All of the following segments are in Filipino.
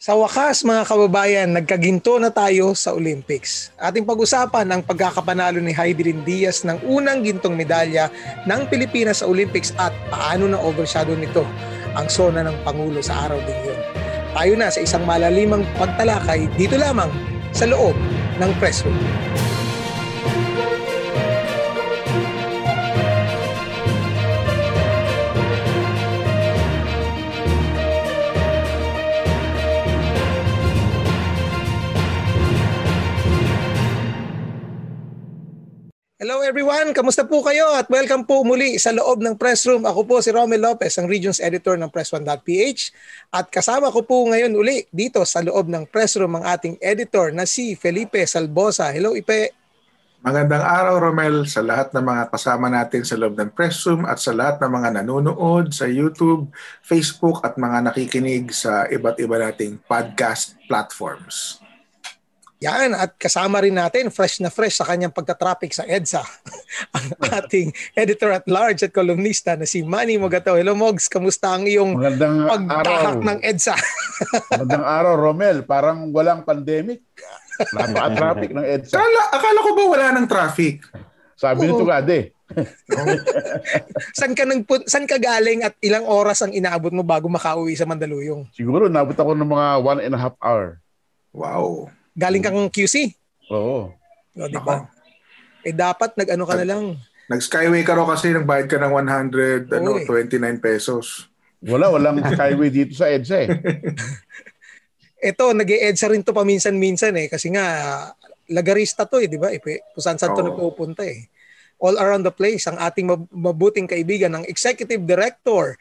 Sa wakas mga kababayan, nagkaginto na tayo sa Olympics. Ating pag-usapan ang pagkakapanalo ni Heidelin Diaz ng unang gintong medalya ng Pilipinas sa Olympics at paano na overshadow nito ang sona ng Pangulo sa araw din yun. Tayo na sa isang malalimang pagtalakay dito lamang sa loob ng press room. Everyone, kamusta po kayo at welcome po muli sa loob ng press room. Ako po si Romel Lopez, ang Regions Editor ng Press1.ph at kasama ko po ngayon uli dito sa loob ng press room ang ating editor na si Felipe Salbosa. Hello Ipe. Magandang araw Romel sa lahat ng mga kasama natin sa loob ng press room at sa lahat ng mga nanonood sa YouTube, Facebook at mga nakikinig sa iba't iba nating podcast platforms. Yan, at kasama rin natin, fresh na fresh sa kanyang pagtatraffic sa EDSA, ang ating editor at large at columnista na si Manny Mogataw. Hello Mogs, kamusta ang iyong Magandang pagtahak araw. ng EDSA? Magandang araw, Romel. Parang walang pandemic. Napaka-traffic ng EDSA. Akala, akala ko ba wala ng traffic? Sabi nito Gade. san ka nang san ka galing at ilang oras ang inaabot mo bago makauwi sa Mandaluyong? Siguro nabot ako ng mga one and a half hour. Wow. Galing kang QC? Oo. O, di ba? Eh dapat nag-ano ka na lang. Nag-skyway ka raw kasi nagbayad ka ng 100, ano, Oo eh. 29 pesos. Wala, walang skyway dito sa EDSA eh. Ito, nag edsa rin to paminsan-minsan eh kasi nga lagarista to eh, di ba? Eh, kung saan saan to Oo. nagpupunta eh. All around the place, ang ating mab- mabuting kaibigan, ng Executive Director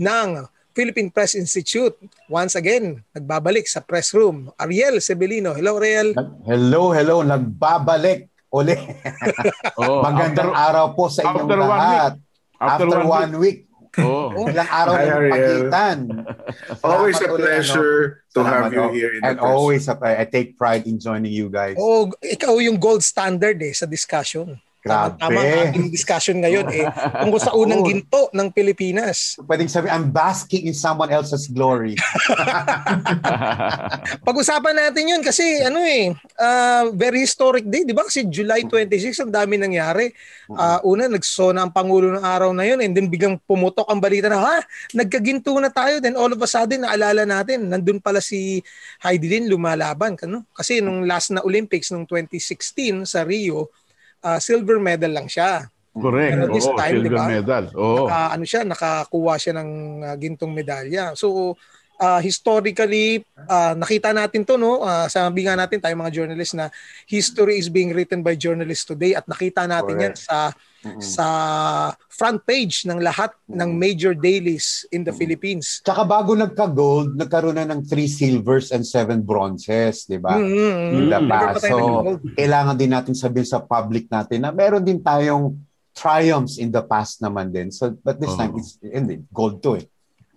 ng Philippine Press Institute. Once again, nagbabalik sa press room. Ariel Sebelino. Hello, Ariel. Hello, hello. Nagbabalik uli. Oo. Magandang after, araw po sa inyong after one lahat. after, After, one, one week. week. Oo. Ilang araw Hi, na Ariel. pagitan. Always a uli, pleasure to Salamat, have you oh. here in the And press. always, a, I take pride in joining you guys. Oh, ikaw yung gold standard eh sa discussion. Grabe. Tama ang ating discussion ngayon eh tungkol sa unang ginto ng Pilipinas. Pwedeng sabi, I'm basking in someone else's glory. Pag-usapan natin yun kasi ano eh, ah, very historic day, di ba? Kasi July 26, ang dami nangyari. Ah, una, nagsona ang Pangulo ng araw na yun and then biglang pumutok ang balita na, ha, nagkaginto na tayo. Then all of a sudden, naalala natin, nandun pala si Heidi Lin lumalaban. Ano? Kasi nung last na Olympics, nung 2016 sa Rio, ah, silver medal lang siya. Correct. Pero this Oo, time, silver ba? medal. Oo. Naka- ano siya, nakakuha siya ng ah, gintong medalya. So, ah, historically, ah, nakita natin to, no? Ah, sabi nga natin, tayo mga journalists na history is being written by journalists today at nakita natin yan Correct. sa sa front page ng lahat ng major dailies in the Philippines. Tsaka bago nagka-gold, nagkaroon na ng three silvers and seven bronzes, di ba? Mm-hmm. So, kailangan din natin sabihin sa public natin na meron din tayong triumphs in the past naman din. So, but this Oo. time, it's hindi, gold to eh.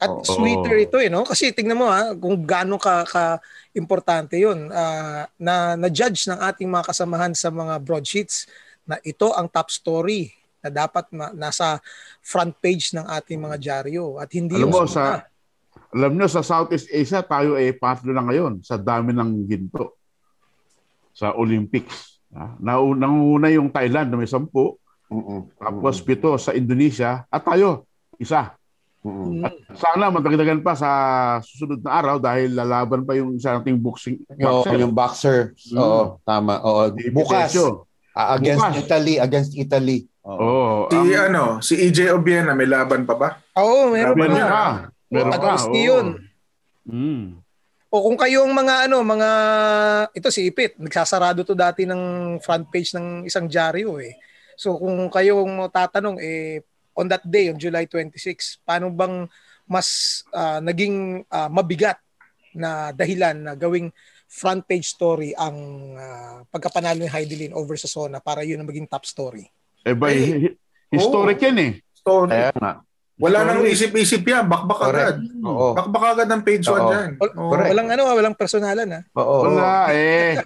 At Oo. sweeter ito eh, no? Kasi tingnan mo ha, kung gaano ka, ka importante 'yun ah, na na-judge ng ating mga kasamahan sa mga broadsheets na ito ang top story na dapat ma- nasa front page ng ating mga dyaryo at hindi Alam mo, sa, alam nyo, sa Southeast Asia, tayo ay pangatlo na ngayon sa dami ng ginto sa Olympics. Nau- Nanguna yung Thailand na may sampu, Mm-mm. tapos pito sa Indonesia, at tayo, isa. Mm-mm. Mm. Sana matagdagan pa sa susunod na araw dahil lalaban pa yung isa nating boxing Oo, boxer. yung boxer. Mm. Oo, tama. Oo, Si bukas ah, against Bukas. Italy, against Italy. Oo. Oo. Si, ang- ano, si EJ Obiena, may laban pa ba? Oo, meron Laban meron niya. pa. pa. Meron pa. Taga-Usti oo. yun. Mm. O kung kayong mga ano, mga ito si Ipit, nagsasarado to dati ng front page ng isang dyaryo eh. So kung kayong tatanong eh on that day, on July 26, paano bang mas ah, naging ah, mabigat na dahilan na gawing front page story ang ah, pagkapanalo ni Heidelin over sa Sona para yun ang maging top story. Eh ba, Eh, hi- hi- historic yan eh. So, Kaya nga. wala nang isip-isip yan. Bakbak agad. Oo. Bakbak agad ng page 1 Oo. dyan. Oo. Correct. Walang ano, walang personalan ha. Oo. Wala eh.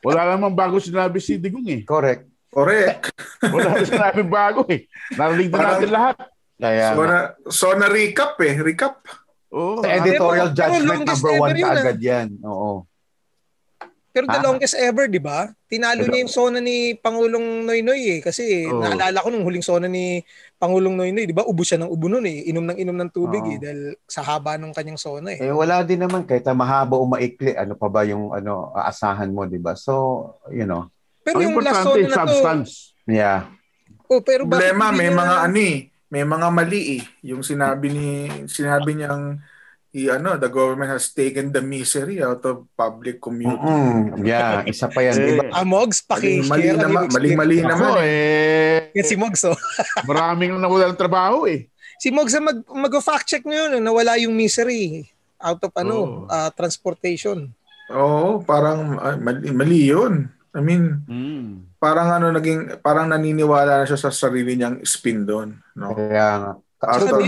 Wala namang bago sinabi si Digong eh. Correct. Correct. Wala na sinabi bago eh. Narinig na natin lahat. Kaya So na, so na recap eh. Recap. Oo. Sa editorial Pero- pero judgment, longest number one yun, ah. kaagad yan. Oo. Pero the Ah. longest ever, di ba? Tinalo niya yung sona ni Pangulong Noynoy eh. Kasi Oo. naalala ko nung huling sona ni Pangulong Noynoy, di ba? Ubo siya ng ubo nun eh. Inom ng inom ng tubig Oo. eh. Dahil sa haba ng kanyang sona eh. Eh wala din naman kahit mahaba o maikli, ano pa ba yung ano aasahan mo, 'di ba? So, you know. Pero Ang yung last sona na to, substance. Yeah. oh, pero Problema, may mga ano eh, may mga mali eh. Yung sinabi ni sinabi niyang i ano, the government has taken the misery out of public community. Mm, yeah, isa pa yan, Eh, 'di ba? Ah, Mogs, Mali, paki-share mali naman, iyong mali, mali experience. naman. Ako eh. eh, Yan si Mogs oh. maraming nawala ng trabaho eh. Si Mogs ang mag, mag-fact check ngayon, nawala yung misery out of ano, Oh. ah, transportation. Oo, parang ah, mali, mali yun. I mean, Mm. parang ano naging parang naniniwala na siya sa sarili niyang spin doon, no? Kaya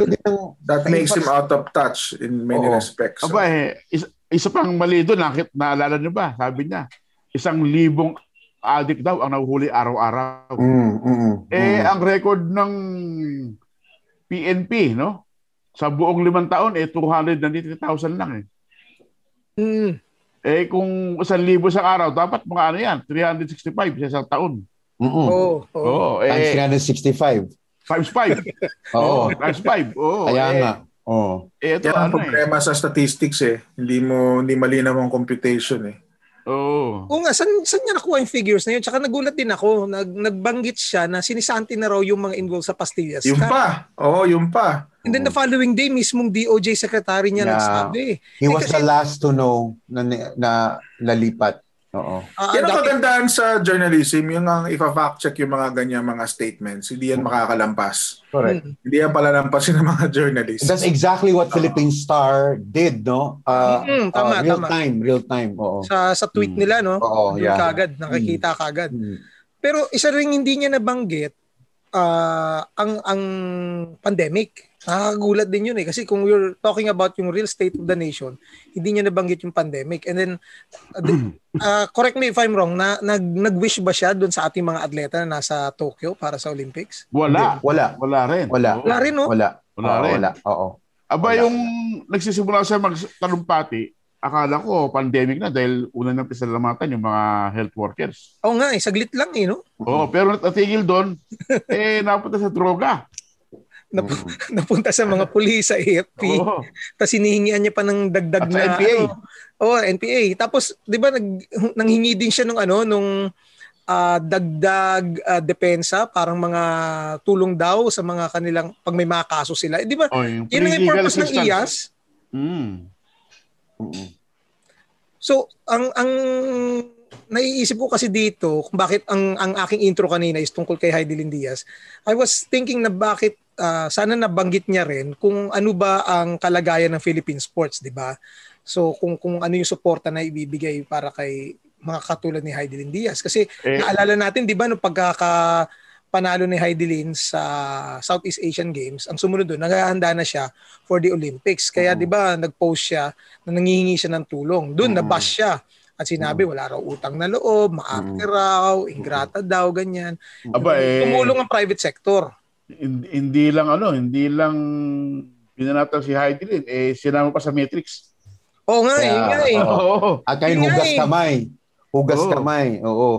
din ng That Sa makes him out of touch in many Oo. respects. So, Aba eh, isa, isa pang mali doon, nakit, naalala niyo ba? Sabi niya, isang libong addict daw ang nahuhuli araw-araw. mm, mm, Eh, mm. ang record ng PNP, no? Sa buong limang taon, eh, 290,000 lang eh. Hmm. Eh, kung isang libo sa araw, dapat mga ano yan, 365 sa isang taon. Mm, mm. Oo. Oh, Oo, Times eh, 365. times 5. Oo. times 5. Oo. Kaya eh, nga. Oo. Eh, ito yan ang ano eh. problema sa statistics eh. Hindi mo hindi malinaw ang computation eh. Oo. Oo nga, saan, saan niya nakuha yung figures na yun? Tsaka nagulat din ako, nag, nagbanggit siya na sinisanti na raw yung mga involved sa pastillas. Yung pa. Oo, yung pa. And then the following day, mismong DOJ secretary niya Yeah. nagsabi. He Eh, was kasi- the last to know na, na nalipat. Oo. Ah, Yan ang sa journalism, yung ang ifa-fact check yung mga ganyan mga statements. Hindi yan makakalampas. Correct. Mm. Hindi yan palalampasin ng mga journalists. That's exactly what Philippine Star did, no? Uh, Mm, tama, uh, real tama. time, real time. Oo. sa sa tweet Mm. nila no Oo, doon yeah. kagad nakikita kagad Mm. pero isa ring hindi niya nabanggit ah, ang ang pandemic nakakagulat din yun eh kasi kung we're talking about yung real state of the nation hindi niya nabanggit yung pandemic and then uh, ah, correct me if I'm wrong na nag nag-wish ba siya doon sa ating mga atleta na nasa Tokyo para sa Olympics Wala. Wala. Wala rin. Wala. Wala rin no Wala. Wala Oo, rin. Wala. Oo. Aba, Wala. yung nagsisimula siya magtalumpati, akala ko pandemic na dahil una nang pisalamatan yung mga health workers. Oo nga eh saglit lang eh no Oo, pero natigil doon, eh, napunta sa droga. Nap- Mm. napunta sa mga pulis sa AFP Oo. Tapos hinihingian niya pa ng dagdag At na NPA. Ano, oh, NPA. Tapos 'di ba nag nanghingi din siya nung ano nung ah, dagdag ah, depensa parang mga tulong daw sa mga kanilang pag may mga kaso sila. Eh, 'Di ba? Oh, yung Yun ang purpose ng assistance. IAS. Mm. Mm. So ang ang naiisip ko kasi dito kung bakit ang ang aking intro kanina is tungkol kay Heidelin Diaz. I was thinking na bakit ah, sana nabanggit niya rin kung ano ba ang kalagayan ng Philippine sports, 'di ba? So kung kung ano yung suporta na ibibigay para kay mga katulad ni Heidelin Diaz kasi Eh, naalala natin 'di ba no pagkaka panalo ni Heidelin sa Southeast Asian Games, ang sumunod doon, naghahanda na siya for the Olympics. Kaya Oo. 'di ba nag-post siya na nangihingi siya ng tulong. Doon Oo. nabash siya. At sinabi wala raw utang na loob, maarte raw, ingrata daw, ganyan. aba, eh, Tumulong ang private sector. Hindi, hindi lang ano, hindi lang pinanatan si Heidelin, eh, sinama pa sa Matrix. Oo nga, Kaya, eh, nga eh. oo. Oo. At kayo Yun nga hugas eh. kamay. Hugas Oo. kamay. Oo.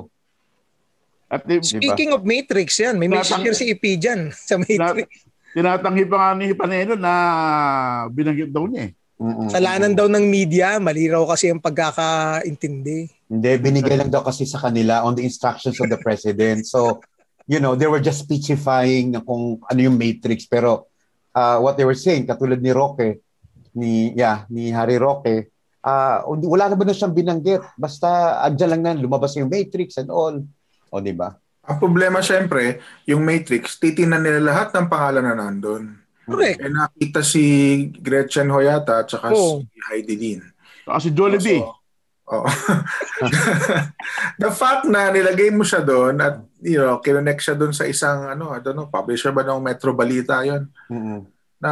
At di, Speaking of Matrix, yan, may Tinatang- messenger si EP dyan sa Matrix. tinatanggi pa nga ni Panelo na binanggit daw niya eh. Mm-mm. Kasalanan daw ng media, mali raw kasi ang pagkakaintindi. Hindi, binigay lang daw kasi sa kanila on the instructions of the president. So, you know, they were just speechifying na kung ano yung matrix. Pero uh, what they were saying, katulad ni Roque, ni, yeah, ni Harry Roque, uh, wala na ba na siyang binanggit? Basta, andyan lang na, lumabas yung matrix and all. O, di ba? Ang problema syempre, yung Matrix, titingnan nila lahat ng pangalan na nandun. Correct. Eh nakita si Gretchen Hoyata at saka Oo. si Heidi Lin. Kasi Jollibee. So, oo. The fact na nilagay mo siya doon at you know, kinonect siya doon sa isang ano, I don't know, publisher ba ng Metro Balita 'yon Mm-mm. na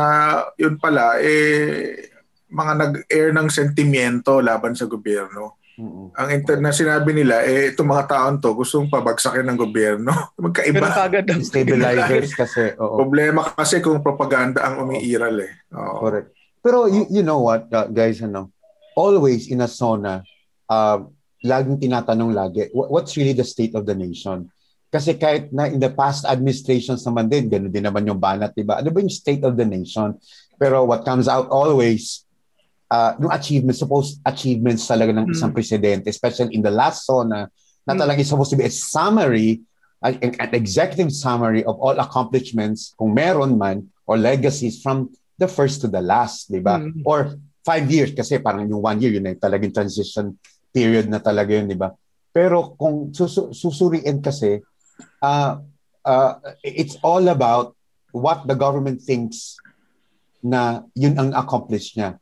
yun pala eh mga nag-air ng sentimiento laban sa gobyerno. Mm-mm. Ang inter na sinabi nila eh itong mga taon to gustong pabagsakin ng gobyerno. Pero Magkaiba. kagad ang Stabilizers kasi. Oo. Problema kasi kung propaganda ang umiiral eh. Oo. Correct. Pero you, you know what, uh, guys, ano, always in a sauna, uh, laging tinatanong lagi, wh- what's really the state of the nation? Kasi kahit na in the past administrations naman din, ganun din naman yung banat, di ba? Ano ba yung state of the nation? Pero what comes out always, uh, yung achievements, supposed achievements talaga ng isang Mm. presidente, especially in the last sauna, na Mm. talaga supposed to be a summary, an, an executive summary of all accomplishments, kung meron man, or legacies from the first to the last, di ba? Mm. Or five years, kasi parang yung one year, yun na yung talagang transition period na talaga yun, di ba? Pero kung susu- susuriin kasi, uh, uh, it's all about what the government thinks na yun ang accomplish niya.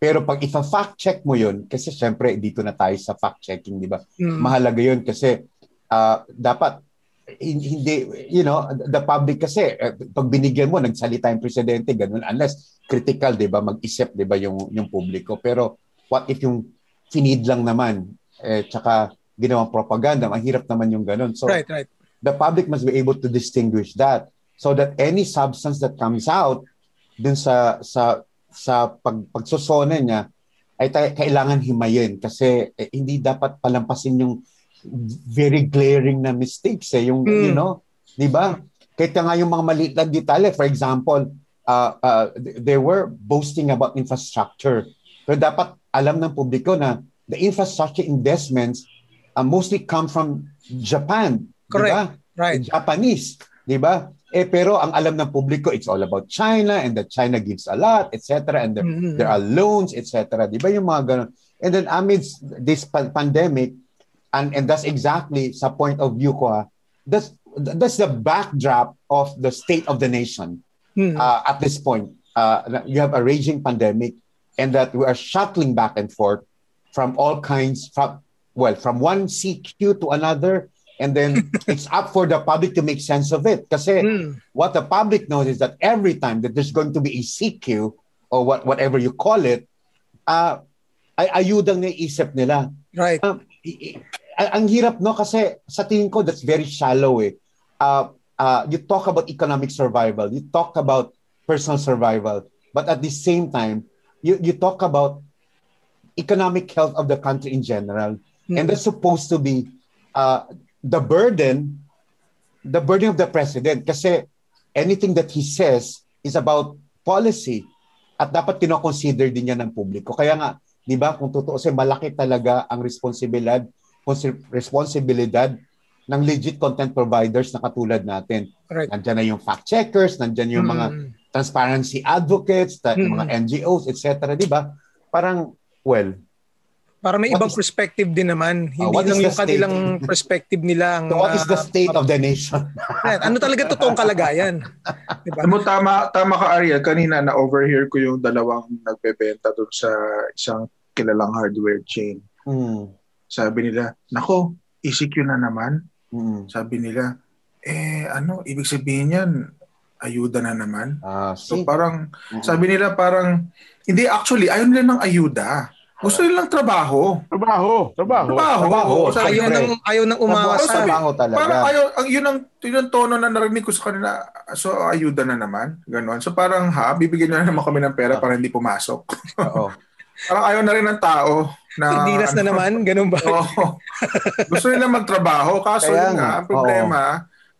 Pero pag ifa-fact check mo yun, kasi syempre dito na tayo sa fact checking, di ba? Mm. Mahalaga yun kasi uh, dapat hin- hindi, you know, the public kasi, eh, pag binigyan mo, nagsalita yung presidente, ganun, unless critical, di ba, mag-isip, di ba, yung, yung publiko. Pero what if yung finid lang naman, eh, tsaka ginawang propaganda, mahirap naman yung ganun. So, Right, right. The public must be able to distinguish that so that any substance that comes out dun sa sa sa pag pagsusona niya ay tayo, kailangan himayin kasi eh, hindi dapat palampasin yung very glaring na mistakes eh yung Mm. you know di ba? Kahit nga yung mga maliit na detalye for example uh, uh, they were boasting about infrastructure. Pero dapat alam ng publiko na the infrastructure investments uh, mostly come from Japan Correct. Diba? Right. Japanese, 'di ba? Eh pero ang alam ng publiko it's all about China and that China gives a lot, etc. and there, Mhm. there are loans, etc. 'Di ba yung mga ganun. And then amidst this pa- pandemic and and that's exactly sa point of view ko ha, that's that's the backdrop of the state of the nation Mm. uh, at this point. Uh, you have a raging pandemic, and that we are shuttling back and forth from all kinds from well from one CQ to another, and then it's up for the public to make sense of it. Kasi Mm. what the public knows is that every time that there's going to be a CQ or what whatever you call it, uh, ay ayudang naiisip nila. Right. Um, i- i- ang hirap no kasi sa tingin ko that's very shallow eh. Uh, uh, you talk about economic survival, you talk about personal survival, but at the same time, you you talk about economic health of the country in general, and that's supposed to be uh, the burden, the burden of the president. Kasi anything that he says is about policy at dapat kinoconsider din niya ng publiko. Kaya nga, di ba, kung totoo kasi malaki talaga ang responsibilidad, responsibilidad ng legit content providers na katulad natin. Right. Nandiyan na yung fact checkers, nandiyan yung mga Mm. transparency advocates, ta- Mm. mga NGOs, etc. Di ba? Parang, well, Para may What ibang is- perspective din naman. Hindi what lang yung kanilang perspective nila ang so what is the ah, state of the nation? Ano talaga totoong kalagayan? Diba? Mo, tama, tama ka, Ariel. Kanina na-overhear ko yung dalawang nagbebenta doon sa isang kilalang hardware chain. Mm. Sabi nila, nako, ECQ na naman. Mm. Sabi nila, eh ano, ibig sabihin yan, ayuda na naman. Ah, So parang, Mm. sabi nila parang, hindi actually, ayaw nila ng ayuda. Gusto nilang trabaho. Trabaho, trabaho. Trabaho. Trabaho. Sabi Ayaw nang ayaw nang umawasa. Trabaho, trabaho talaga. Parang ayaw, ang, yun ang, yun ang tono na narinig ko sa kanila. So, ayuda na naman. Ganon. So, parang, ha, bibigyan nyo na naman kami ng pera para hindi pumasok. Oo. Parang ayaw na rin ng tao na... Dinas na ano, naman, ganun ba? Oo. Gusto nila magtrabaho. Kaso Kaya yun nga, nga, ang problema,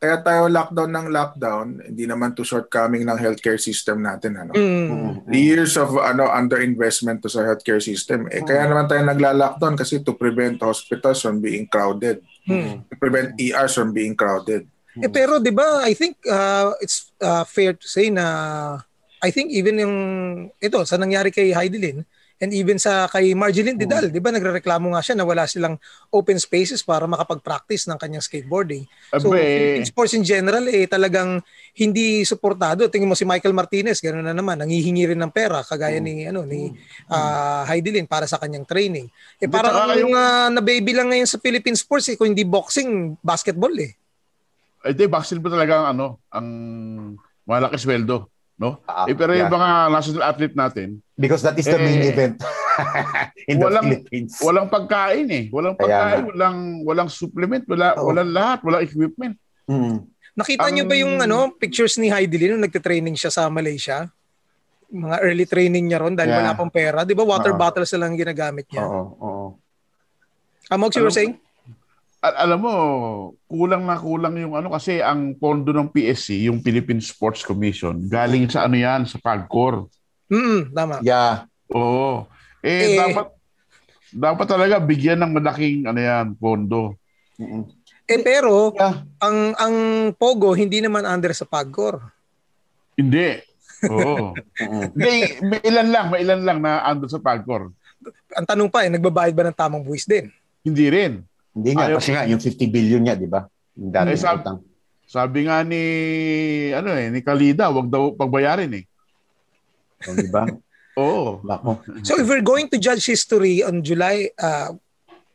kaya tayo lockdown ng lockdown, hindi naman to shortcoming ng healthcare system natin. Ano? Mm. The years of ano underinvestment to sa healthcare system. Eh, kaya naman tayo nagla-lockdown kasi to prevent hospitals from being crowded. Mm. To prevent ERs from being crowded. Eh pero 'di ba, I think uh, it's uh, fair to say na I think even yung ito sa nangyari kay Heidelin and even sa kay Marjeline Didal, 'di ba nagrereklamo nga siya na wala silang open spaces para makapag-practice ng kanyang skateboarding. So Abe, Philippine sports in general eh talagang hindi suportado. Tingnan mo si Michael Martinez, gano'n na naman, nangihingi rin ng pera kagaya ni ano ni uh, Heidelin para sa kanyang training. Eh tsaka yung uh, nababy lang ngayon sa Philippine sports eh, kung hindi boxing, basketball eh. yung vaccine pa talaga ang ano, ang malaki sweldo. No? Ah, eh, pero yeah. yung mga national athlete natin, Because that is the main Eh, event in the walang- Philippines. walang pagkain eh. Walang pagkain, walang walang supplement, wala Oo. walang lahat, walang equipment. Mm. Nakita Ang- niyo ba yung ano, pictures ni Heidelin nung nagte-training siya sa Malaysia? mga early training niya ron dahil Yeah. wala pang pera. Di ba water Oo. bottles na lang ginagamit niya? Oo, oo. Mox, you were Alam- saying? Al- alam mo, kulang na kulang yung ano kasi ang pondo ng PSC, yung Philippine Sports Commission, galing sa ano yan, sa PAGCOR. Mm, tama. Yeah. Oo. Eh, Eh. dapat dapat talaga bigyan ng malaking ano yan, pondo. Mm-mm. Eh pero Yeah. ang ang Pogo hindi naman under sa Pagcor. Hindi. Oo. May, may ilan lang, may ilan lang na ando sa PAGCOR. Ang tanong pa eh, nagbabayad ba ng tamang buwis din? Hindi rin. Hindi nga, Ayaw- kasi nga, yung 50 billion niya, di ba? Yung dati Eh, sab- utang. Sabi nga ni ano eh, ni Kalida, wag daw pagbayarin eh. Oh, di ba? Oo. Bako. So if we're going to judge history on July, uh,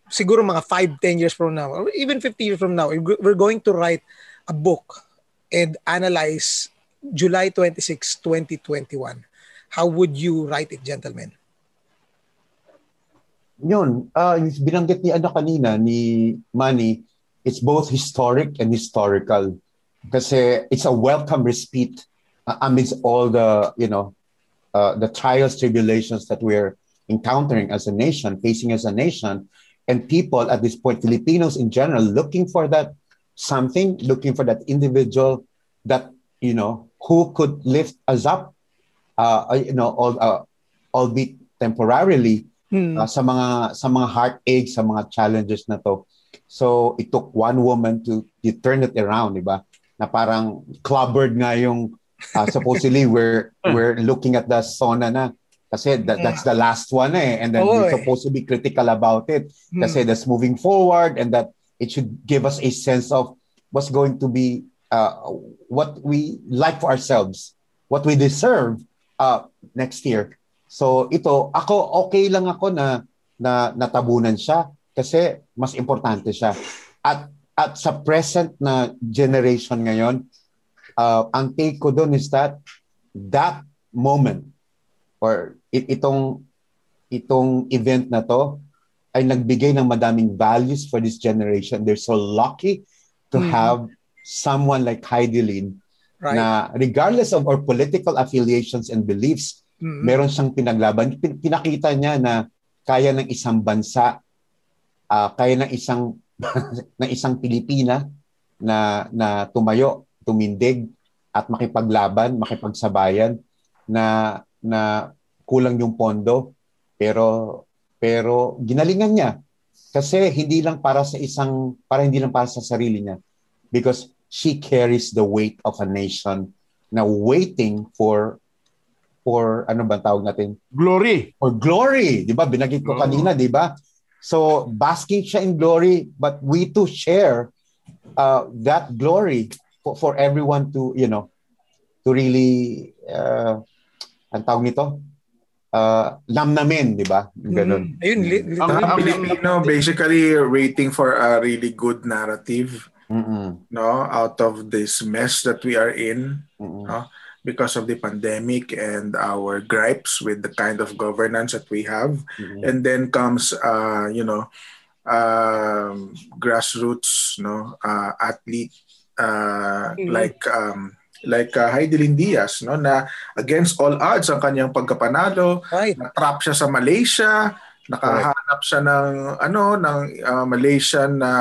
siguro mga 5, 10 years from now, or even 50 years from now, we're going to write a book and analyze July 26, 2021. How would you write it, gentlemen? Yun, uh, binanggit ni ano kanina, ni Manny, it's both historic and historical. Kasi it's a welcome respite uh, amidst all the, you know, uh, the trials, tribulations that we're encountering as a nation, facing as a nation, and people at this point, Filipinos in general, looking for that something, looking for that individual that, you know, who could lift us up, uh, you know, all, uh, albeit temporarily, Hmm. uh, sa mga sa mga heartache, sa mga challenges na to. So it took one woman to, to turn it around, di ba? Na parang clubbered nga yung uh, supposedly we're we're looking at the sauna na kasi that, that's the last one eh and then Oo we're supposed to be critical about it Hmm. kasi that's moving forward and that it should give us a sense of what's going to be uh, what we like for ourselves what we deserve uh, next year so ito ako okay lang ako na na natabunan siya kasi mas importante siya at at sa present na generation ngayon uh, ang take ko doon is that that moment or it, itong itong event na to ay nagbigay ng madaming values for this generation. They're so lucky to Mhm. have someone like Heidi Lin Right. na regardless of our political affiliations and beliefs, Mm. meron siyang pinaglaban. Pin- Pinakita niya na kaya ng isang bansa, ah, kaya ng isang ng isang Pilipina na na tumayo, tumindig at makipaglaban, makipagsabayan na na kulang yung pondo pero pero ginalingan niya kasi hindi lang para sa isang para hindi lang para sa sarili niya because she carries the weight of a nation na waiting for for ano ba tawag natin Glory. for glory, 'di ba? Binagit ko kanina, 'di ba? So basking siya in glory, but we too share uh, that glory for, for everyone to, you know, to really uh, ang tawag nito, uh, namnamin, 'di ba? Ganun. Mm. Ayun, li- li- Ang- ang- Pilipino, basically waiting for a really good narrative Mm-mm. no out of this mess that we are in Mm-mm. no because of the pandemic and our gripes with the kind of governance that we have Mm-mm. and then comes uh you know um grassroots no uh athlete uh Mhm. like um like uh, Heidelin Diaz no na against all odds ang kanyang pagkapanalo right. na-trap siya sa Malaysia nakahanap siya ng ano ng uh, Malaysian na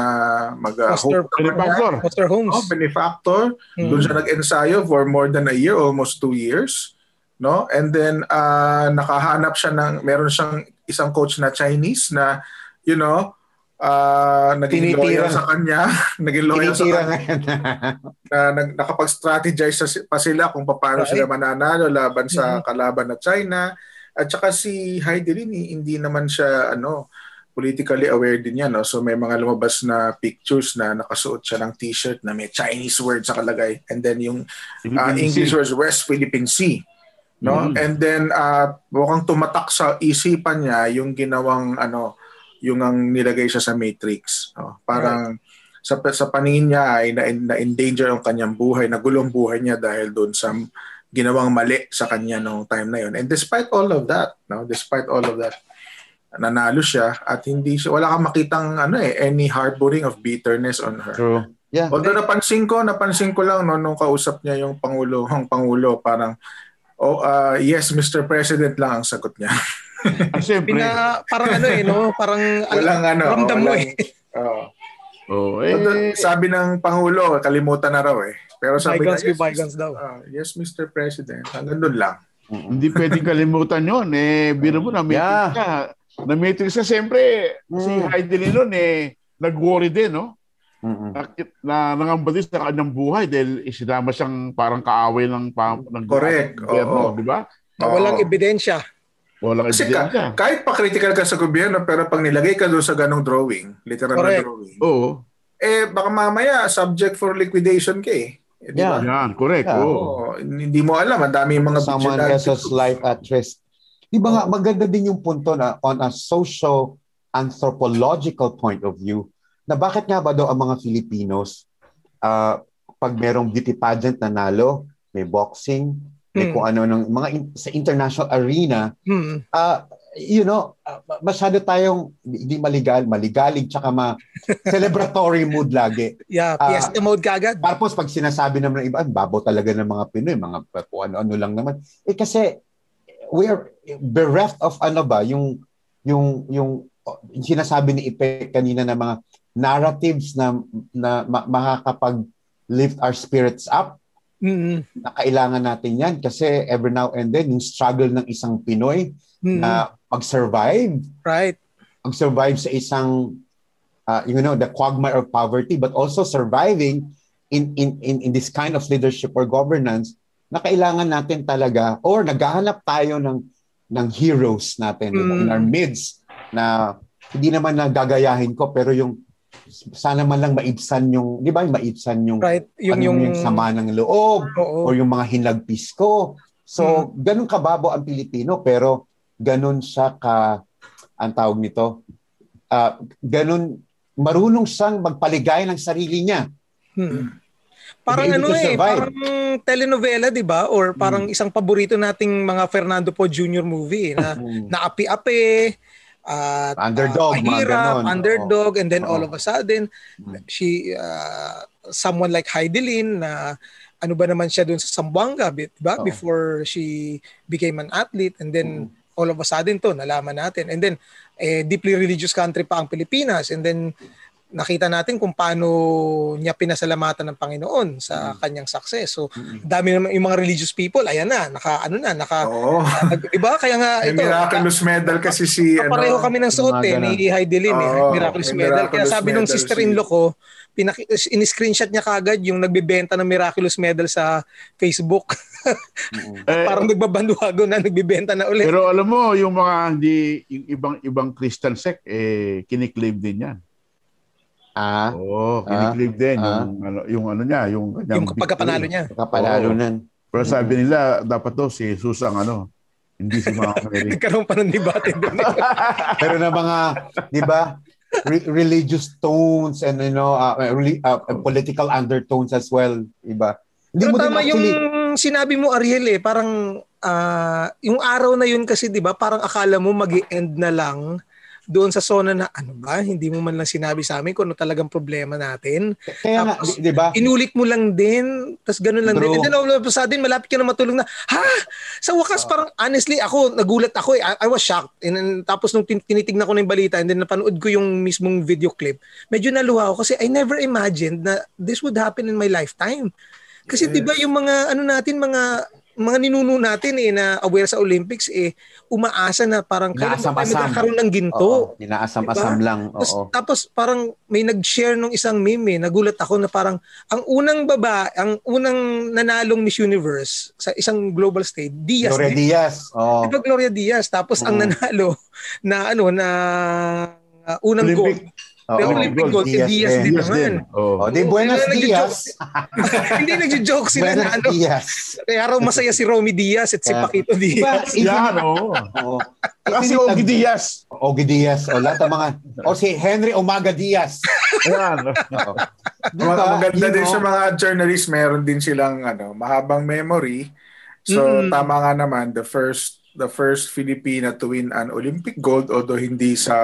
mag uh, Foster, Benefactor. Foster Homes. oh, benefactor Mm. doon siya nag-ensayo for more than a year, almost two years. No? And then, uh, nakahanap siya ng, meron siyang isang coach na Chinese na, you know, uh, naging Tinitira. loyal sa kanya. naging loyal sa kanya. Na, nag, nakapag-strategize sa- pa sila kung paano Right. sila mananalo laban sa Mhm. kalaban na China. At saka si Heidi Lin, eh, hindi naman siya, ano, politically aware din yan. No? So may mga lumabas na pictures na nakasuot siya ng t-shirt na may Chinese word sa kalagay. And then yung uh, English was West Philippine Sea. No? Mhm. And then uh, mukhang tumatak sa isipan niya yung ginawang ano yung ang nilagay siya sa Matrix. No? Parang sa sa paningin niya ay na, na endanger ang kanyang buhay, nagulong buhay niya dahil doon sa ginawang mali sa kanya nung time na yon. And despite all of that, no, despite all of that, nanalo siya at hindi siya wala kang makitang ano eh any harboring of bitterness on her. True. Yeah. Although napansin ko, napansin ko lang no, nung kausap niya yung Pangulo, ang Pangulo, parang Oh, uh, yes, Mr. President lang ang sagot niya. Ah, siyempre. Pina, parang ano eh, no? Parang Walang ano, ramdam mo walang- eh. Oh, eh, sabi ng Pangulo, kalimutan na raw eh. Pero sabi Bygones niya, be bygones daw. ah, yes, Mr. President. Hanggang doon lang. hindi pwedeng kalimutan yon Eh, biro mo na meeting Yeah. ka. Na meeting ka, siyempre, si Mm. Heidi Lilon, eh, nag-worry din, no? Mm-mm. Na, na nangambadis sa kanyang buhay dahil isinama siyang parang kaaway ng, pa, ng Correct, gobyerno, oo. di ba? Na walang ebidensya. Walang Kasi ka, kahit pa critical ka sa gobyerno, pero pag nilagay ka doon sa ganong drawing, literal Correct. na drawing, Oo. eh baka mamaya subject for liquidation ka eh. Eh, di ba? Yan, correct. Yeah. oo. Oo, hindi mo alam, ang dami mga someone vigilante else's life at risk. Di ba nga, maganda din yung punto na on a social anthropological point of view na bakit nga ba daw ang mga Filipinos ah, pag merong beauty pageant na nalo, may boxing, Hmm. kung ano ng mga in- sa international arena, Hmm. ah you know, ah, masyado tayong hindi maligal, maligalig tsaka ma celebratory mood lagi. Yeah, Ah, fiesta mode kagad. Tapos pag sinasabi naman ng iba, "Ay, babaw talaga ng mga Pinoy, mga kung ano-ano lang naman. Eh kasi we are bereft of ano ba, yung yung yung, yung sinasabi ni Ipe kanina na mga narratives na na ma- makakapag lift our spirits up Mm. na kailangan natin yan kasi every now and then yung struggle ng isang Pinoy Mm. na mag-survive Right. mag-survive sa isang uh, you know the quagmire of poverty but also surviving in in in, in this kind of leadership or governance na kailangan natin talaga or naghahanap tayo ng ng heroes natin ba, in Mm. our midst na hindi naman na gagayahin ko pero yung sana man lang maibsan yung di ba maibsan yung Right. Yung ano yung yung sama ng loob Oo. or yung mga hinagpis ko. So, ganun kababo ang Pilipino pero ganun siya ka ang tawag nito. ah ganun marunong siyang magpaligay ng sarili niya. Hmm. Parang Be able ano eh, parang telenovela, 'di ba? Or parang isang paborito nating mga Fernando Po Jr. movie eh, na Mm. naapi-api at Underdog, ah, mga mahirap, ganon. underdog and then Oo. all of a sudden Mm. she uh, someone like Heidi Lin na ano ba naman siya doon sa Zamboanga, di ba? Oo. Before she became an athlete and then Mm. all of a sudden to nalaman natin. And then eh, deeply religious country pa ang Pilipinas and then nakita natin kung paano niya pinasalamatan ng Panginoon sa kanyang success. So, dami naman yung mga religious people, ayan na, naka ano na, naka Oo. nag- 'di ba? Kaya nga May ito. miraculous medal kasi si Pareho ano, kami ng suot eh, ni Heidi Lin eh, miraculous may medal. Kaya sabi nung sister-in-law ko, pinaki- in-screenshot niya kagad yung nagbebenta ng miraculous medal sa Facebook. Eh, Parang nagbabanduhago na, nagbebenta na ulit. pero alam mo, yung mga hindi, yung ibang ibang Christian sect, eh, kiniklaim din yan. Ah, Oo, kiniklaim din Ah. yung, ano, yung ano niya, yung kanyang yung pagkapanalo niya. kapalalo Oo. nan. Pero sabi nila, dapat to si Jesus ang ano, hindi si Mama Mary. Nagkaroon pa ng debate doon. Pero na mga, 'di ba? re- religious tones and you know, uh, really, uh, political undertones as well, iba. Hindi Pero mo din tama actually, yung sinabi mo Ariel eh, parang ah, yung araw na yun kasi 'di ba, parang akala mo magi-end na lang doon sa zona na ano ba, hindi mo man lang sinabi sa amin kung ano talagang problema natin. kaya nga, tapos, di, di ba? Inulit mo lang din, tapos ganun lang True. din. And then all of a sudden, malapit ka na matulog na, ha? Sa wakas, parang honestly, ako, nagulat ako eh. I, I was shocked. And then, tapos nung tin- tinitignan ko na yung balita and then napanood ko yung mismong video clip, medyo naluha ako kasi I never imagined na this would happen in my lifetime. Kasi 'di ba yung mga ano natin mga mga ninuno natin eh na aware sa Olympics eh umaasa na parang kailan ba tayo magkakaroon ng ginto. Oo, inaasam-asam Diba? lang. Tapos, Oo. tapos parang may nag-share nung isang meme eh, nagulat ako na parang ang unang baba, ang unang nanalong Miss Universe sa isang global stage, Diaz. Gloria di, Diaz. Oo. di ba Gloria Diaz? Tapos ang Oo. nanalo na ano na uh, unang gold. Oo. Pero Olympic gold, si Diaz din Yes naman. din. Oh. Oh, di Buenas Hindi Diaz. Hindi nagjo-joke sila na ano. Diaz. Kaya raw masaya si Romy Diaz at si. Paquito Diba, Diaz. Yan, oo. Oo. Kasi Ogie Diaz. Ogie Diaz. O lahat ng mga, o si Henry Umaga Diaz. Yan. Diba? maganda You din know? sa mga journalists, meron din silang ano, mahabang memory. So Mm. tama nga naman, the first the first Filipina to win an Olympic gold although hindi sa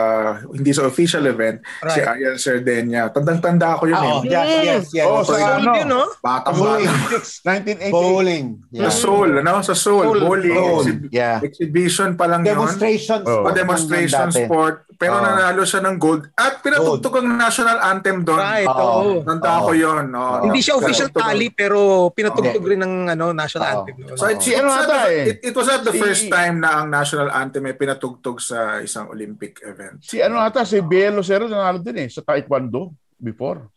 hindi sa official event si Right. Ayan Sardenia. Tandang-tanda ko yun Ah, oh, eh. yes, yes, yes. Oh, So, sa ano? yun, no? Batang Bowling. bata. 1988. Bowling. Sa Yeah. Seoul, ano? Sa Seoul. Bowling. Seoul. Exhib- Yeah. Exhibition pa lang yun. Demonstration Oh. O sport. demonstration sport. Pero Oh. nanalo siya ng gold. At pinatugtog ang national anthem doon. Right, Oo. oo. Tanda Oo. ko yun. Oo. Hindi siya official Pinatugtog. tally pero pinatugtog rin ng ano national Oo. anthem. So it, Si it's ano not ata eh. it, it was not the Si- first time na ang national anthem ay pinatugtog sa isang Olympic event. Si ano ata, si Bielo Cero nanalo din eh, sa Taekwondo before.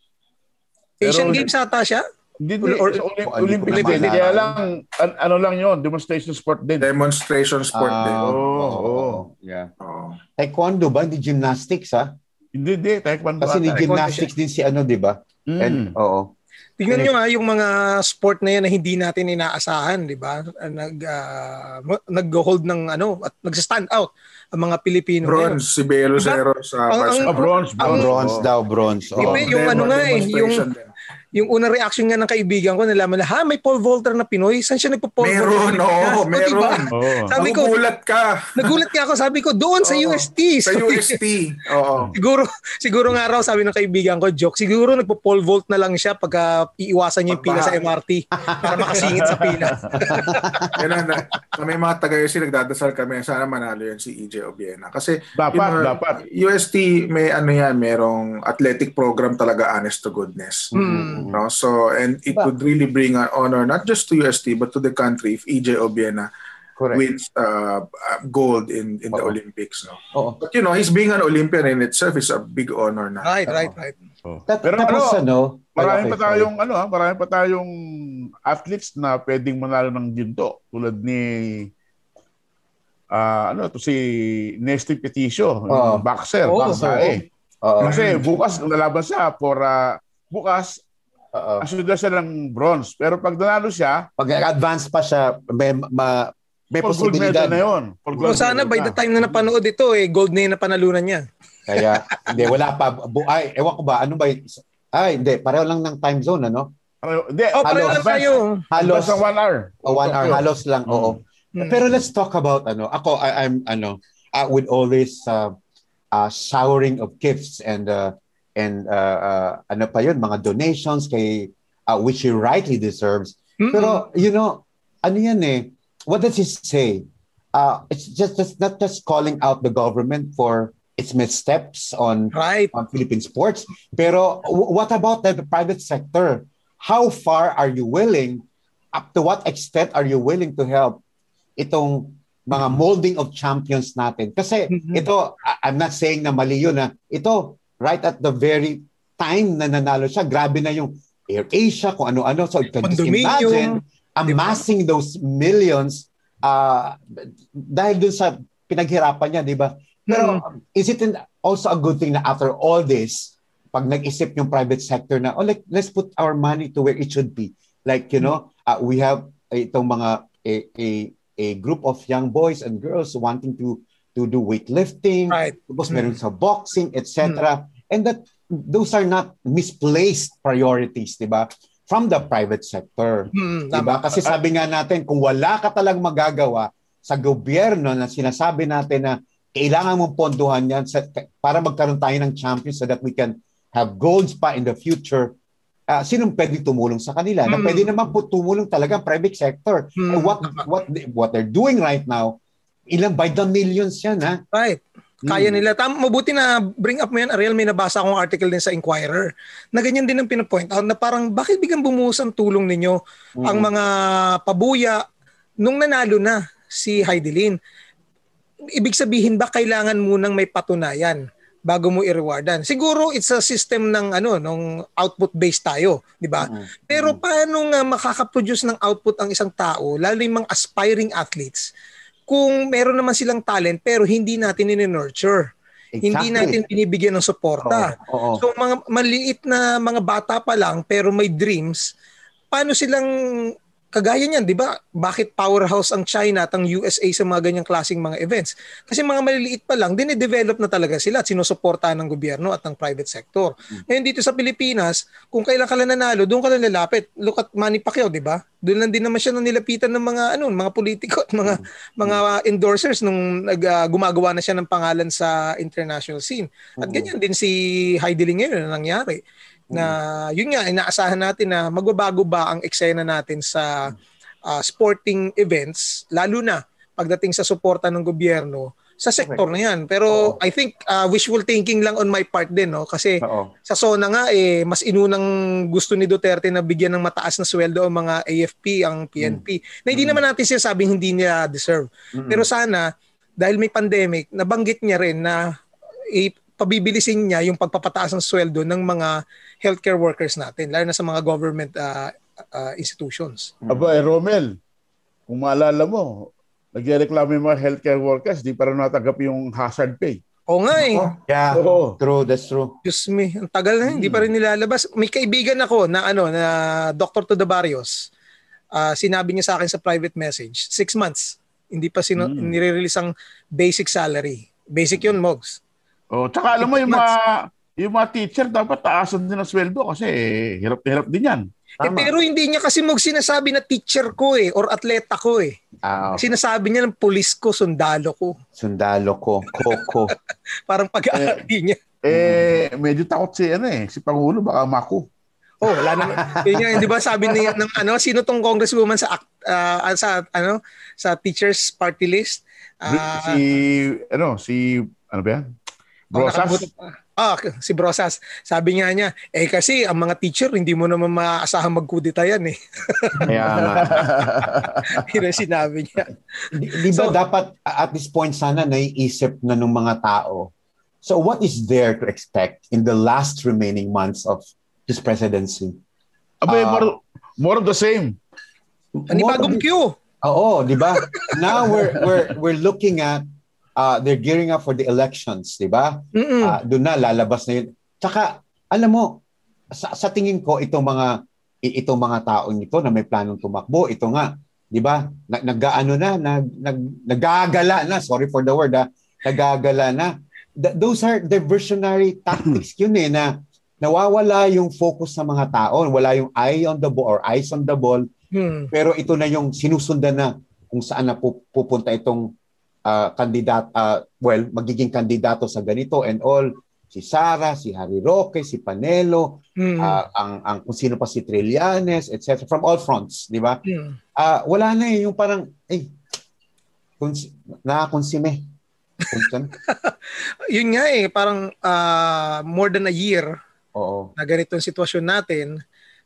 Asian Pero- Games ata siya? Hindi, Or- or, or- Oh, hindi Olympic din. maalala. Kaya lang, an- ano lang yon demonstration sport din. Demonstration sport din. Oo, oo, oo. oo. Yeah. Oo. Taekwondo ba? Hindi gymnastics, ha? Hindi, hindi. Taekwondo Kasi ni gymnastics din si ano, di ba? Mm. And, oo. Tingnan nyo ha, yung mga sport na yan na hindi natin inaasahan, di ba? Nag, mo- nag-hold ng ano, at nag-stand out ang mga Pilipino. ngayon. Bronze, si Belo Diba? Zero sa Ang- basketball. Ah, bronze, Ang bronze. bronze daw, bronze. Iba Oo. eh, yung ano nga eh, yung- din. Yung unang reaction nga ng kaibigan ko, nalaman na, ha, may pole vaulter na Pinoy? Saan siya nagpo-pole Meron, vaulter? oo, O, meron. diba? Oo. Sabi ko, Nagugulat ka. nagulat nga ako, sabi ko, doon sa Oo. UST. Sa Sabi- UST. Oo. Siguro, siguro nga raw, sabi ng kaibigan ko, joke, siguro nagpo-pole vault na lang siya pagka iiwasan niya yung pila sa MRT para makasingit sa pila. Yan na, na, may mga taga-UST nagdadasal kami, sana manalo yan si EJ Obiena. Kasi Dapat, you know, dapat. UST may ano yan, merong athletic program talaga honest to goodness. Hmm. No? So, and it Ba- would really bring an honor not just to UST but to the country if EJ Obiena Correct. wins uh, uh, gold in in the. Olympics. No? Oo. But you know, he's being an Olympian in itself is a big honor na. Right, right, right. Oo. Tat- Pero tapos ano, ano, marami okay, pa tayong ano, ha, marami pa tayong athletes na pwedeng manalo ng ginto tulad ni ah ano to si Nesty Peticio, yung boxer, Oo, babae. Oo. Kasi bukas lalaban siya for ah, bukas Oo. asuda siya ng bronze. Pero pag nanalo siya, Pag advance pa siya, may, ma, may posibilidad. na yun. Gold sana by na. the time na napanood ito, eh, gold na yung napanalunan niya. Kaya, hindi, wala pa. Bu- ay, ewan ko ba, ano ba, y- ay, hindi, pareho lang ng time zone, ano? Ano, Hindi, Oh, pareho Halos. lang tayo. Halos, Halos. one hour. o one hour, halos lang, oo. Hmm. Pero let's talk about, ano, ako, I, I'm, ano, uh, with all this uh, uh, showering of gifts and, uh, and, uh, uh, ano pa yun, mga donations kay, uh, which he rightly deserves. Mm-mm. Pero, you know, ano yan eh, what does he say? Uh, it's just, just not just calling out the government for its missteps on right. on Philippine sports. Pero w- what about the private sector? How far are you willing, up to what extent are you willing to help itong mga molding of champions natin? Kasi Mhm. ito, I'm not saying na mali yun. Ha. Ito, right at the very time na nanalo siya, grabe na yung Air Asia, kung ano-ano. So you can just imagine amassing those millions uh, dahil dun sa pinaghirapan niya, di ba? Pero is it also a good thing na after all this, pag nag-isip yung private sector na, oh, like, let's put our money to where it should be. Like, you know, uh, we have uh, itong mga, a, a, a group of young boys and girls wanting to to do weightlifting, Right. tapos Mm. meron sa boxing, etc. And that those are not misplaced priorities, di ba? From the private sector. Hmm, Diba? tama. Kasi sabi nga natin, kung wala ka talang magagawa sa gobyerno na sinasabi natin na kailangan mong ponduhan yan sa, para magkaroon tayo ng champions so that we can have golds pa in the future, uh, sinong pwede tumulong sa kanila? Na Mm. pwede naman po tumulong talaga ang private sector. Mm, Eh, what, what, what they're doing right now, ilang by the millions yan, ha? Right. Kaya Hmm. nila. Tam, mabuti na bring up mo yan, Ariel. May nabasa akong article din sa Inquirer na ganyan din ang pinapoint out na parang bakit biglang bumuhos ang tulong ninyo Mm. ang mga pabuya nung nanalo na si Heidelin. Ibig sabihin ba kailangan munang may patunayan bago mo i-rewardan? Siguro it's a system ng ano, nung output based tayo, di ba? Mm. Pero paano nga makakaproduce ng output ang isang tao, lalo yung mga aspiring athletes, kung meron naman silang talent pero hindi natin in-nurture. Hindi Exactly. natin binibigyan ng suporta. Oo, oo. So mga maliit na mga bata pa lang pero may dreams, paano silang kagaya niyan, 'di ba? Bakit powerhouse ang China at ang USA sa mga ganyang klaseng mga events? Kasi mga maliliit pa lang, dine-develop na talaga sila at sinusuportahan ng gobyerno at ng private sector. Hmm. Ngayon dito sa Pilipinas, kung kailan ka lang nanalo, doon ka lang lalapit. Look at Manny Pacquiao, 'di ba? Doon lang din naman siya nang nilapitan ng mga ano, mga politiko at mga mga endorsers nung nag, ah, gumagawa na siya ng pangalan sa international scene. At Mm. ganyan din si Heidi Ling ngayon na nangyari na yun nga inaasahan natin na magbabago ba ang eksena natin sa ah, sporting events lalo na pagdating sa suporta ng gobyerno sa sektor na yan. Pero I think ah, wishful thinking lang on my part din no kasi Oo. sa SONA nga eh mas inunang gusto ni Duterte na bigyan ng mataas na sweldo ang mga AFP, ang PNP. Na hindi naman natin sinasabing hindi nila deserve. Mm-mm. Pero sana dahil may pandemic, nabanggit niya rin na ipabibilisin niya yung pagpapataas ng sweldo ng mga healthcare workers natin, lalo na sa mga government ah, ah, institutions. Aba, eh, Romel, kung maalala mo, nagreklamo yung mga healthcare workers, di pa rin natanggap yung hazard pay. O nga eh, Oh, Yeah, Oo. true, that's true. Diyos me, ang tagal na, hindi pa rin nilalabas. May kaibigan ako na ano, na Dr. Todo Barrios. Ah, sinabi niya sa akin sa private message, six months, hindi pa sino, Mm. nire-release ang basic salary. Basic yun, Mogs. Oh, tsaka alam mo yung mga yung mga teacher dapat taasan din ang sweldo kasi eh, hirap na hirap din yan. Eh, pero hindi niya kasi Mogs sinasabi na teacher ko eh, or atleta ko eh. Ah, Sinasabi niya ng pulis ko, sundalo ko. sundalo ko, koko. Parang pag-aari niya. Eh, medyo takot si ano eh, si Pangulo baka mako. Oh, wala na. Yun nga, di ba sabi niya ng ano, sino tong congresswoman sa act- ah, sa ano, sa teachers party list? Ah, si ano, si ano ba yan? Brosas. Ah, si Brosas. Sabi nga niya, eh kasi ang mga teacher, hindi mo naman maaasahan magkudita yan eh. Kaya nga. Yun ang sinabi niya. Di, di ba So- dapat uh, at this point sana naiisip na ng mga tao, so what is there to expect in the last remaining months of this presidency? Aba, Ah. more, more of the same. Panibagong queue. Oo, di ba? Now we're we're we're looking at uh, they're gearing up for the elections, di ba? Mm-mm. Ah, doon na lalabas na yun. Tsaka alam mo sa, sa tingin ko itong mga itong mga taong ito na may planong tumakbo, ito nga, 'di ba? Nag nagaano na, nag, nag nagagala na, sorry for the word, ah, nagagala na. Th- those are diversionary tactics yun eh na nawawala yung focus ng mga tao, wala yung eye on the ball or eyes on the ball Hmm. pero ito na yung sinusundan na kung saan na pu- pupunta itong ah, kandidat ah, well magiging kandidato sa ganito and all si Sara, si Harry Roque, si Panelo, Hmm. ah, ang ang kung sino pa si Trillanes, etc. from all fronts, di ba? Hmm. Ah, wala na eh yung parang eh kons nakakonsime. Yun nga eh, parang ah, more than a year Oo. na ganito ang sitwasyon natin.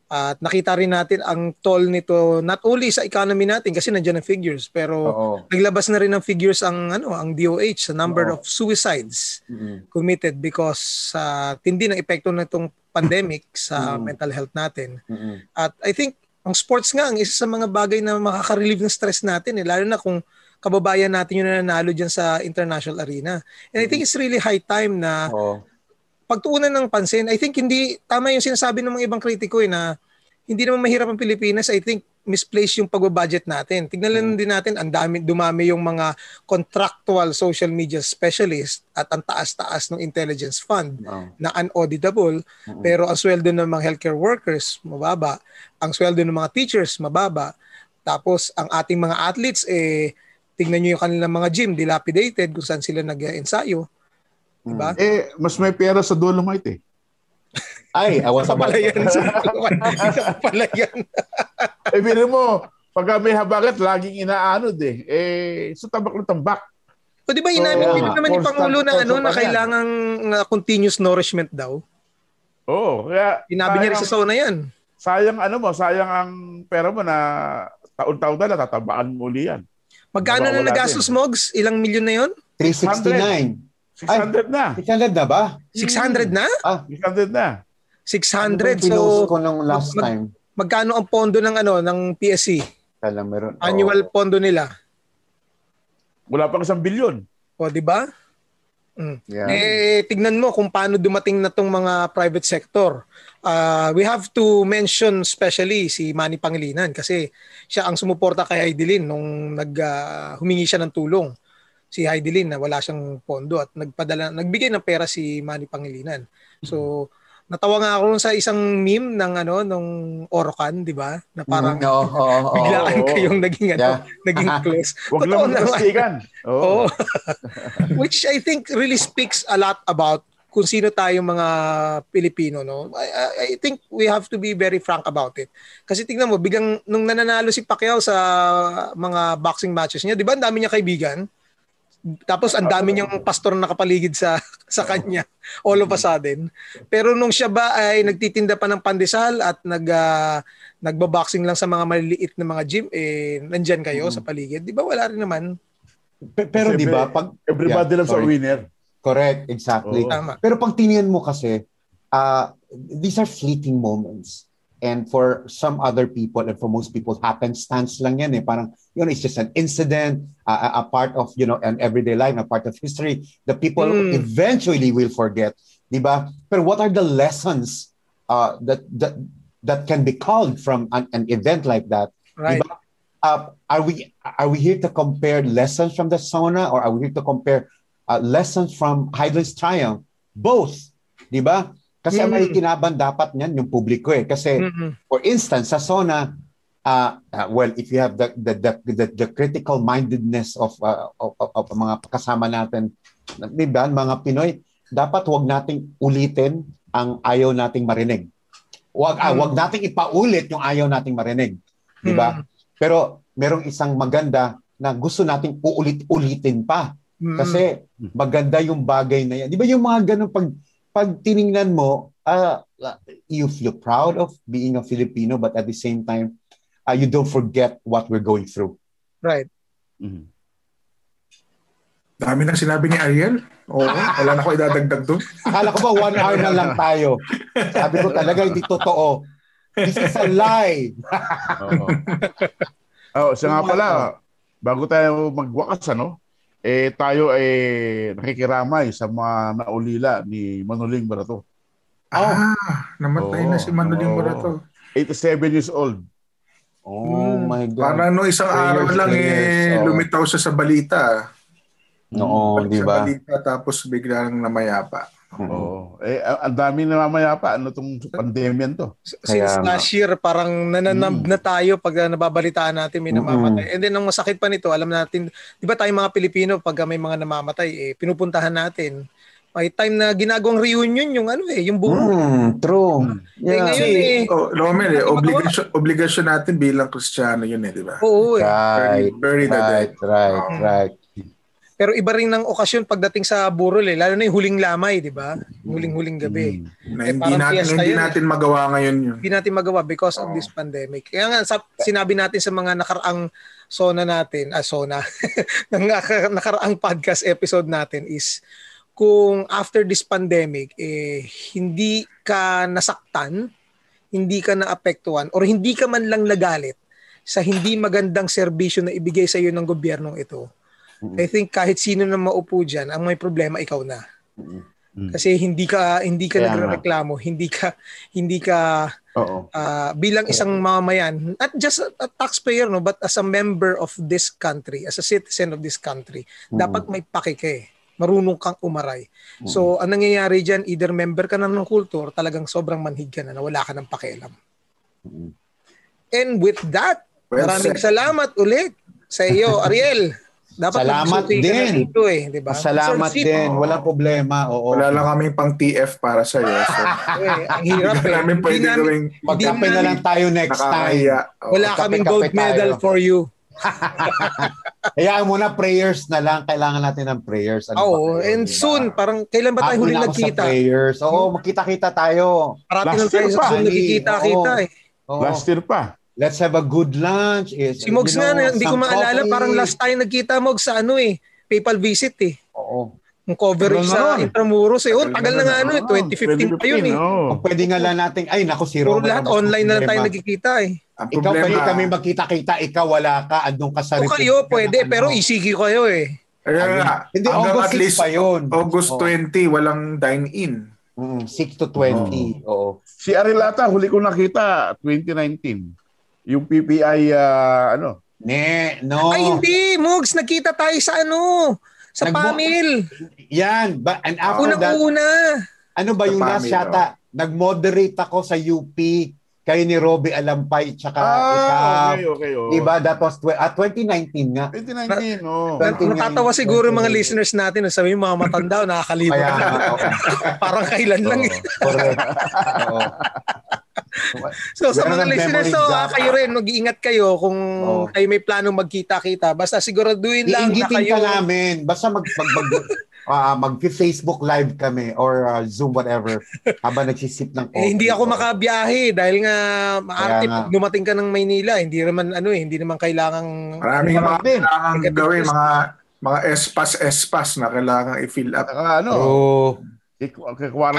At nakita rin natin ang toll nito not only sa economy natin kasi nandiyan ang figures pero Oo. naglabas na rin ng figures ang ano ang DOH sa number Oo. of suicides Mm-mm. committed because sa tindi ng epekto ng itong pandemic sa Mm. mental health natin. Mm-mm. At I think ang sports nga ang isa sa mga bagay na makaka-relieve ng stress natin eh lalo na kung kababayan natin yung nanalo diyan sa international arena. And I think it's really high time na Oo. Pagtuunan ng pansin, I think hindi, tama yung sinasabi ng mga ibang kritiko eh, na hindi naman mahirap ang Pilipinas. I think misplaced yung pag-budget natin. Tignan lang din natin, ang dami, dumami yung mga contractual social media specialist at ang taas-taas ng intelligence fund Oo. na unauditable. Mm-mm. Pero ang sweldo ng mga healthcare workers, mababa. Ang sweldo ng mga teachers, mababa. Tapos ang ating mga athletes, eh, tignan nyo yung kanilang mga gym, dilapidated, kung saan sila nag-ensayo. Diba? Eh, mas may pera sa Dolomite eh. Ay, Isa about pala yan. Isa pala yan. Eh, biro mo, pag may habagat, laging inaanod eh. Eh, sa tabak na tambak. O di ba inamin Oo, din naman ni Pangulo na ano na kailangan uh, continuous nourishment daw. Oo, kaya Sinabi niya rin sa sayang, sauna yan. sayang ano mo, sayang ang pera mo na taon-taon na natatabaan mo uli yan. Magkano na nagastos. Mogs? Ilang milyon na yon? 369. 600 na. 600 na ba? 600 na? Ah, 600 na. 600. Pinost So ko nung last mag- time. magkano ang pondo ng ano ng PSC? Kala meron. Annual Oo. pondo nila. Wala pang isang bilyon. O di ba? Mm. Yeah. Eh, tignan mo kung paano dumating na tong mga private sector. Uh, we have to mention especially si Manny Pangilinan kasi siya ang sumuporta kay Heidelin nung nag, uh, humingi siya ng tulong si Heidelin na wala siyang pondo at nagpadala nagbigay ng pera si Manny Pangilinan. So natawa nga ako sa isang meme ng ano nung Orocan, 'di ba? Na parang Mm, oo, oo, oo, biglaan oo. kayong naging ano, Yeah. naging close. Totoo lang naman. Oo. Which I think really speaks a lot about kung sino tayong mga Pilipino, no? I, I, I think we have to be very frank about it. Kasi tingnan mo, biglang nung nananalo si Pacquiao sa mga boxing matches niya, di ba ang dami niya kaibigan? Tapos ang dami niyang pastor na nakapaligid sa sa kanya all of a sudden. Pero nung siya ba ay nagtitinda pa ng pandesal at nag ah, nagba-boxing lang sa mga maliliit na mga gym eh nandiyan kayo sa paligid. 'Di ba wala rin naman? Pe- Pero di ba, pag Everybody Yeah, loves a sorry. winner. Correct, exactly. Tama. Pero pag tingnan mo kasi, uh, these are fleeting moments. And for some other people and for most people, happenstance lang yan eh. Parang, you know, it's just an incident, uh, a, a part of, you know, an everyday life, a part of history. The people Mm. eventually will forget. Di ba? Pero what are the lessons uh, that, that, that can be called from an, an event like that? Right. Diba? Uh, are we are we here to compare lessons from the sauna or are we here to compare uh, lessons from Heidel's triumph? Both, 'di ba? Kasi ang Mm. makikinabang dapat niyan yung publiko eh. Kasi Mm-mm. for instance, sa sauna uh, uh, well, if you have the the the, the, the critical mindedness of, uh, of, of of mga kasama natin, 'di ba, mga Pinoy, dapat wag nating ulitin ang ayaw nating marinig. Wag ah, Mm. wag nating ipaulit yung ayaw nating marinig. 'Di ba? Mm. Pero merong isang maganda na gusto nating uulit-ulitin pa Mm. kasi maganda yung bagay na yan. Di ba yung mga ganun pag pag tiningnan mo, uh, you feel proud of being a Filipino but at the same time, uh, you don't forget what we're going through. right. Mhm. Dami na sinabi ni Ariel. Oo, wala na ako idadagdag doon. Akala ko ba one hour na lang tayo? Sabi ko talaga hindi totoo. This is a lie. Oo. oh, siya nga pala, bago tayo magwakas, ano, eh, tayo eh, nakikiramay sa mga naulila ni Manoling Barato. Ah, namatay Oo, na si Manuling oo. Morato. 87 years old. Oh my God. Parang no isang araw Prayers, lang prayers, eh, oo. lumitaw siya sa balita. Oo, Balik di sa ba? balita tapos bigla lang namayapa. Oo. Eh, ang dami na mamaya pa. Ano tong pandemyan to? Since Kaya last year, parang nananab Mm. na tayo pag uh, nababalitaan natin may namamatay. And then, ang masakit pa nito, alam natin, di ba tayong mga Pilipino, pag may mga namamatay, eh, pinupuntahan natin. May time na ginagawang reunion yung ano eh, yung buro. Mm, true. Eh, Yeah. ngayon eh, Oh, Romel, eh, Hindi natin obligasyon, obligasyon natin bilang Kristiyano yun eh, di ba? oo eh. Right, Bury the dead. right, right, right. Pero iba rin ng okasyon pagdating sa burol eh, lalo na yung huling lamay, di ba? Huling-huling gabi. Mm. Na Eh, hindi natin hindi yun eh. natin magawa ngayon yun. Hindi natin magawa because of this pandemic. Kaya nga, sa, sinabi natin sa mga nakaraang sona natin, ah, sona, ng naka- nakaraang podcast episode natin is kung after this pandemic, eh, hindi ka nasaktan, hindi ka naapektuhan, or hindi ka man lang nagalit sa hindi magandang serbisyo na ibigay sa iyo ng gobyernong ito, I think kahit sino na maupo dyan, ang may problema ikaw na. Mm. Kasi hindi ka hindi ka Kaya nagrereklamo, hindi ka hindi ka Oo. ah, bilang isang mamamayan, not just a, a taxpayer no, but as a member of this country, as a citizen of this country, dapat may pake ka eh. Marunong kang umaray. So, ang nangyayari diyan, either member ka na ng kultur, talagang sobrang manhig ka na, na wala ka ng pakialam. And with that, Well maraming said. salamat ulit sa iyo, Ariel. Dapat Salamat din. dito eh, di ba? Salamat Sir din. Walang problema. Oo. Wala lang kaming pang TF para sa iyo. So, eh, ang hirap hindi eh. namin Hindi pwede namin- gawing Magkape na lang tayo next time. nakakahiya. Oo. Wala kaming gold tayo. medal for you. Hayaan mo na prayers na lang. Kailangan natin ng prayers. Ano ba Oo, kayo, and di ba? soon, parang kailan ba tayo huli sa nagkita? prayers. Oo, magkita-kita tayo. Parati Last lang tayo year sa pa. Zoom nagkikita-kita Oo. eh. Oo. Last year pa. Let's have a good lunch. Is, Si Mogs you know, nga, hindi ko maalala, coffee. parang last tayo nagkita Mogs sa ano eh, PayPal visit eh. Oo. Yung coverage na sa nun. Intramuros eh. Oh, Tagal na na nga ano eh, 2015 pa yun eh. oh. Kung pwede nga lang natin, ay naku si Puro Roman. lahat ang mas online na lang tayo nagkikita eh. Ang Ikaw pwede problema, kami magkita-kita, ikaw wala ka, andun ka sa O kayo pwede, pero ano. ECQ kayo eh. Ayun. nga. Hindi, August at 6 least pa yun. August Oo. 20, walang dine-in. Mm, 6 to 20. Oo. Si Arilata, huli ko nakita, 2019. Yung PPI, ah, ano, Ne, no. Ay, hindi, Mugs. Nagkita tayo sa ano, sa Nagbo- Pamil. Yan. Ba, and after that, Unang-una. ano ba Sa yung last yata? Nag-moderate ako sa UP. Kayo ni Robbie Alampay tsaka ah, ikaw. okay, okay. Oh. Diba? That was tw- ah, 2019 nga. 2019, oh. Na- Na- Natatawa siguro yung mga 29. listeners natin. Sabi yung mga matanda, nakakalimutan. Kaya nga, oo. Parang kailan lang eh. Correct. Oo. So sa mga listeners, so ah, kayo rin, mag-iingat kayo kung Oo. kayo may planong magkita-kita. Basta siguraduhin lang na Iingitin kayo. ka namin. Basta mag, mag, mag, ah, mag-Facebook live kami or ah, Zoom whatever habang nagsisip ng Eh, hindi ako makabiyahe dahil nga maarte nga. pag dumating ka ng Maynila, hindi naman ano eh, hindi naman kailangang Maraming mga kailangan gawin, mga mga espas-espas na kailangan i-fill up. Saka ano, kikwarantine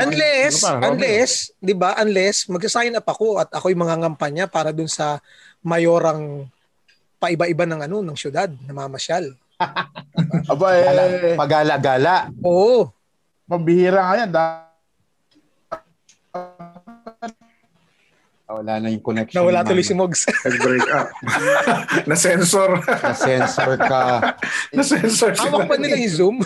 unless, pa, Robby. unless, 'di ba? Unless magsa-sign up ako at ako'y mangangampanya para dun sa mayorang paiba-iba ng ano ng syudad na mamasyal. Aba, Gala, eh, pagala-gala. Oo. pambihira nga yan. Da- Wala na yung connection. Nawala tuloy si Mogs. Nag-break up. Na-sensor. Na-sensor ka. Na-sensor sila. Hawak pa nila yung Zoom.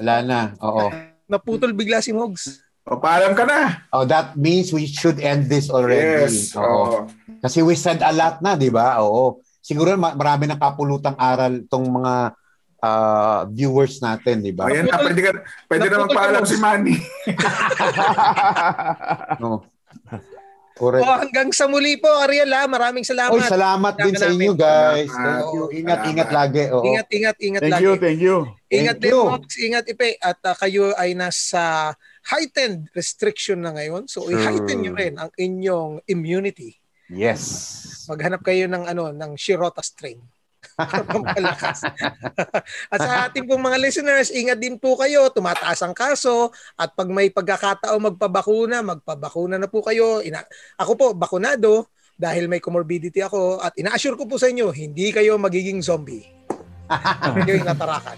Wala na. Oo. Naputol bigla si Mogs. O, paalam ka na. Oh, that means we should end this already. Yes. Oo. Oo. Kasi we said a lot na, di ba? Oo. Siguro ma- marami ng kapulutang aral tong mga ah, viewers natin, di ba? Ayan na, pwede, ka, pwede na magpaalam si Manny. No. Correct. Oh, hanggang sa muli po, Ariel ha. Maraming salamat. Oy, salamat din sa inyo, guys. Thank you. Ingat, Salamat. ingat lagi. Oo. Ingat, ingat, ingat Thank lagi. you, thank you. Ingat Thank din, you. Mogs. Ingat, Ipe. At ah, kayo ay nasa heightened restriction na ngayon. So, Sure. i-heighten nyo rin ang inyong immunity. Yes. Maghanap kayo ng ano ng Shirota strain. Pampalakas. at sa ating pong mga listeners, ingat din po kayo. Tumataas ang kaso. At pag may pagkakataon magpabakuna, magpabakuna na po kayo. Ina- ako po, bakunado dahil may comorbidity ako. At ina-assure ko po sa inyo, hindi kayo magiging zombie. Hindi yung natarakan.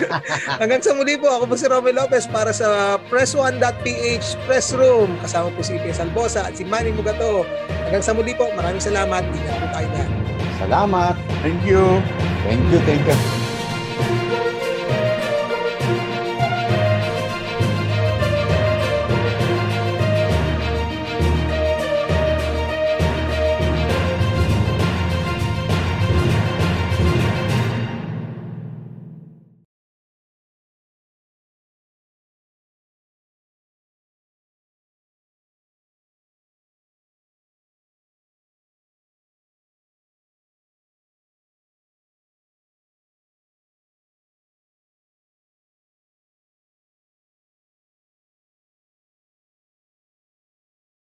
Hanggang sa muli po, ako po si Romel Lopez para sa press1.ph press room. Kasama po si Ipe Salbosa at si Manny Mugato. Hanggang sa muli po, maraming salamat. Ingat po tayo dyan. Salamat. Thank you. Thank you, thank you.